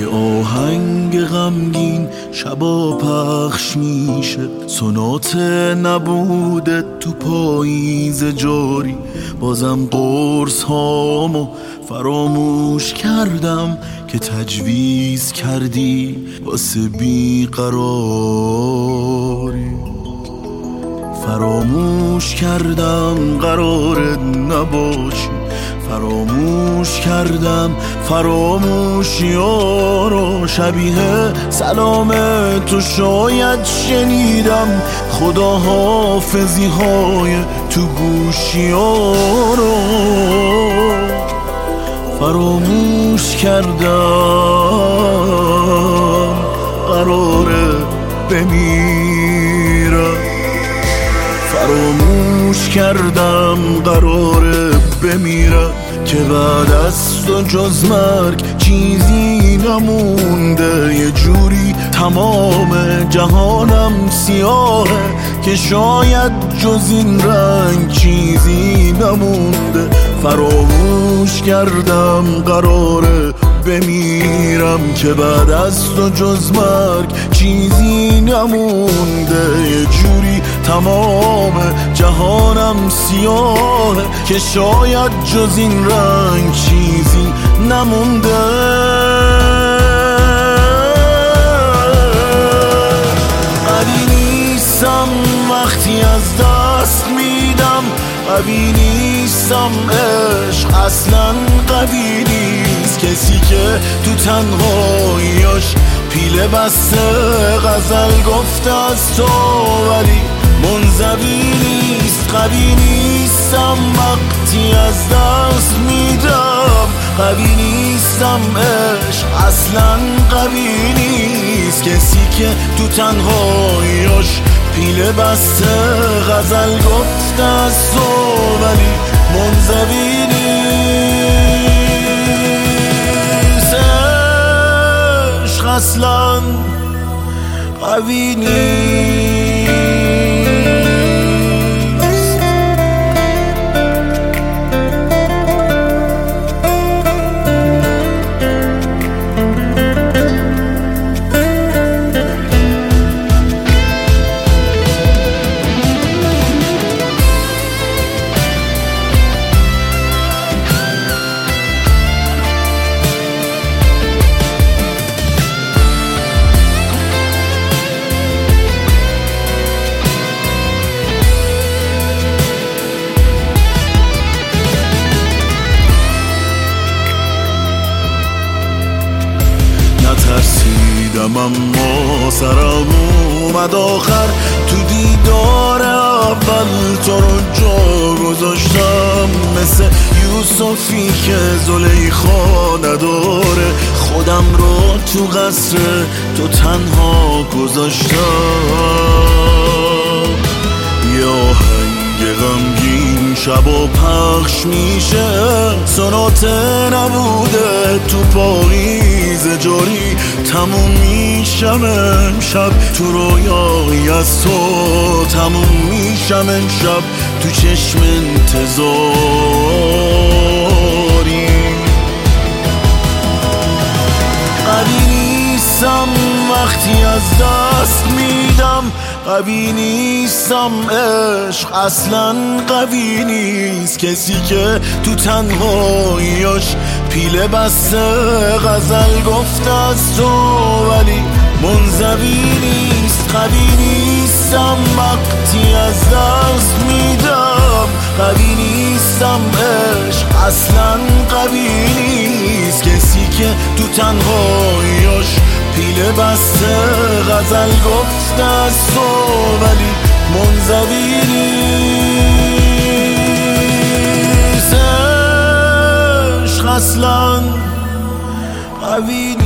یه آهنگ غمگین شبا پخش میشه. سنات نبوده تو پاییز جاری. بازم قرص هامو فراموش کردم که تجویز کردی واسه بیقراری. فراموش کردم قرار نباشی فراموش کردم فراموشی رو شبیه سلام تو شاید شنیدم. خدا حافظی های تو گوشی رو فراموش کردم قراره بمیرم. فراموش کردم قراره بمیرم که بعد از تو جز مرگ چیزی نمونده. یه جوری تمام جهانم سیاهه که شاید جز این رنگ چیزی نمونده. فراموش کردم قراره بمیرم که بعد از تو جز مرگ چیزی نمونده. یه جوری تمام جهانم سیاهه که شاید جز این رنگ چیزی نمونده. وقتی از دست میدم. قوی نیستم عشق اصلا قوی نیست. کسی که تو تنهاییاش پیله بسته غزل گفته از تو. ولی منزوی نیست قوی نیستم وقتی از دست میدم. قوی نیستم عشق اصلا قوی نیست. کسی که تو تنهاییاش پیله بسته غزل گفته از تو ولی منزوی نیست. عشق اصلا قوی نیست. نترسیدم اما سرم اومد آخر. تو دیدار اول تو رو جا گذاشتم. مثل یوسفی که زلیخا نداره. خودم رو تو قصر تو تنها گذاشتم. یه آهنگ غمگین شبا پخش میشه. سنات نبوده تو پاییز جاری تموم میشم امشب تو رویایی از تو. تموم میشم امشب تو چشم انتظاری. قوی نیستم وقتی از دست میدم قوی نیستم عشق اصلا قوی نیست. کسی که تو تنهاییاش پیله بسته غزل گفته از تو ولی منزوی نیست. قوی نیستم وقتی از دست میدم. قوی نیستم عشق اصلا قوی نیست. کسی که تو تنهاییاش پیله بسته غزل گفته از تو ولی منزوی نیست عشق اصلا قوی